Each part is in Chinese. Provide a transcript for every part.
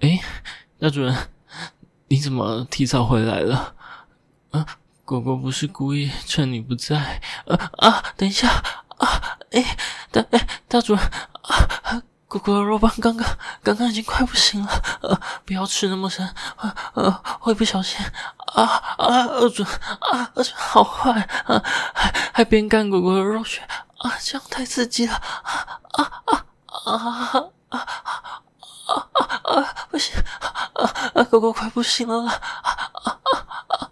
诶，大主人，你怎么提早回来了？啊，狗狗不是故意趁你不在。啊啊，等一下啊！诶，大诶，大主人啊，狗狗的肉棒刚刚刚刚已经快不行了，呃，不要吃那么深，呃呃，会不小心。啊啊，二主啊，二主好坏啊，还还边干狗狗的肉血啊，这样太刺激了啊啊啊啊啊！啊啊啊！不行！啊啊！狗狗快不行了啦！啊啊啊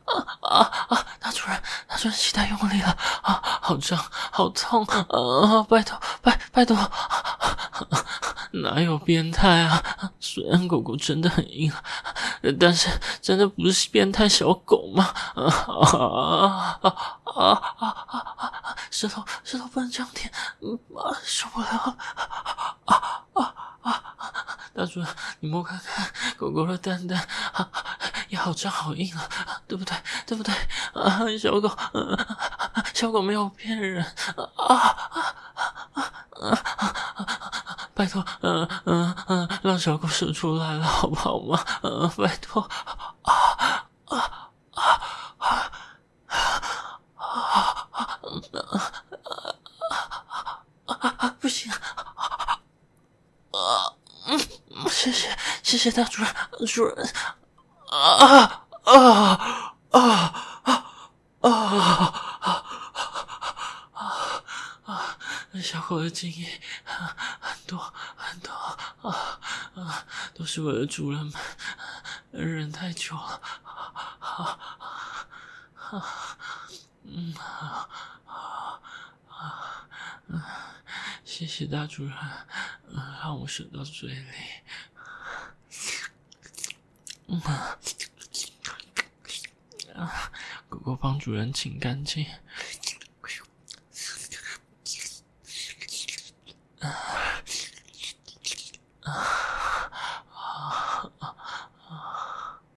啊啊啊！大主人，大主人，膝盖用力了！啊，好胀，好痛！啊，拜托，拜拜托！哪有变态啊？虽然狗狗真的很硬，但是真的不是变态小狗吗？啊啊啊啊啊啊！石头，石头不能这样舔！啊，受不了！大主，你摸看看狗狗的蛋蛋，啊，也好脏好硬啊，对不对？对不对？啊，小狗，啊、小狗没有骗人，啊啊啊啊啊！拜托，嗯嗯嗯，让小狗生出来了，好不好嘛？嗯，拜托，啊啊啊啊啊啊啊啊啊啊！不行。谢谢谢谢大主人主人啊啊啊啊啊啊啊啊，小狗的精液很多很多，啊，都是我的主人们忍太久了。嗯啊啊啊。谢谢大主人，嗯，让我吃到嘴里。啊，狗狗帮主人清干净，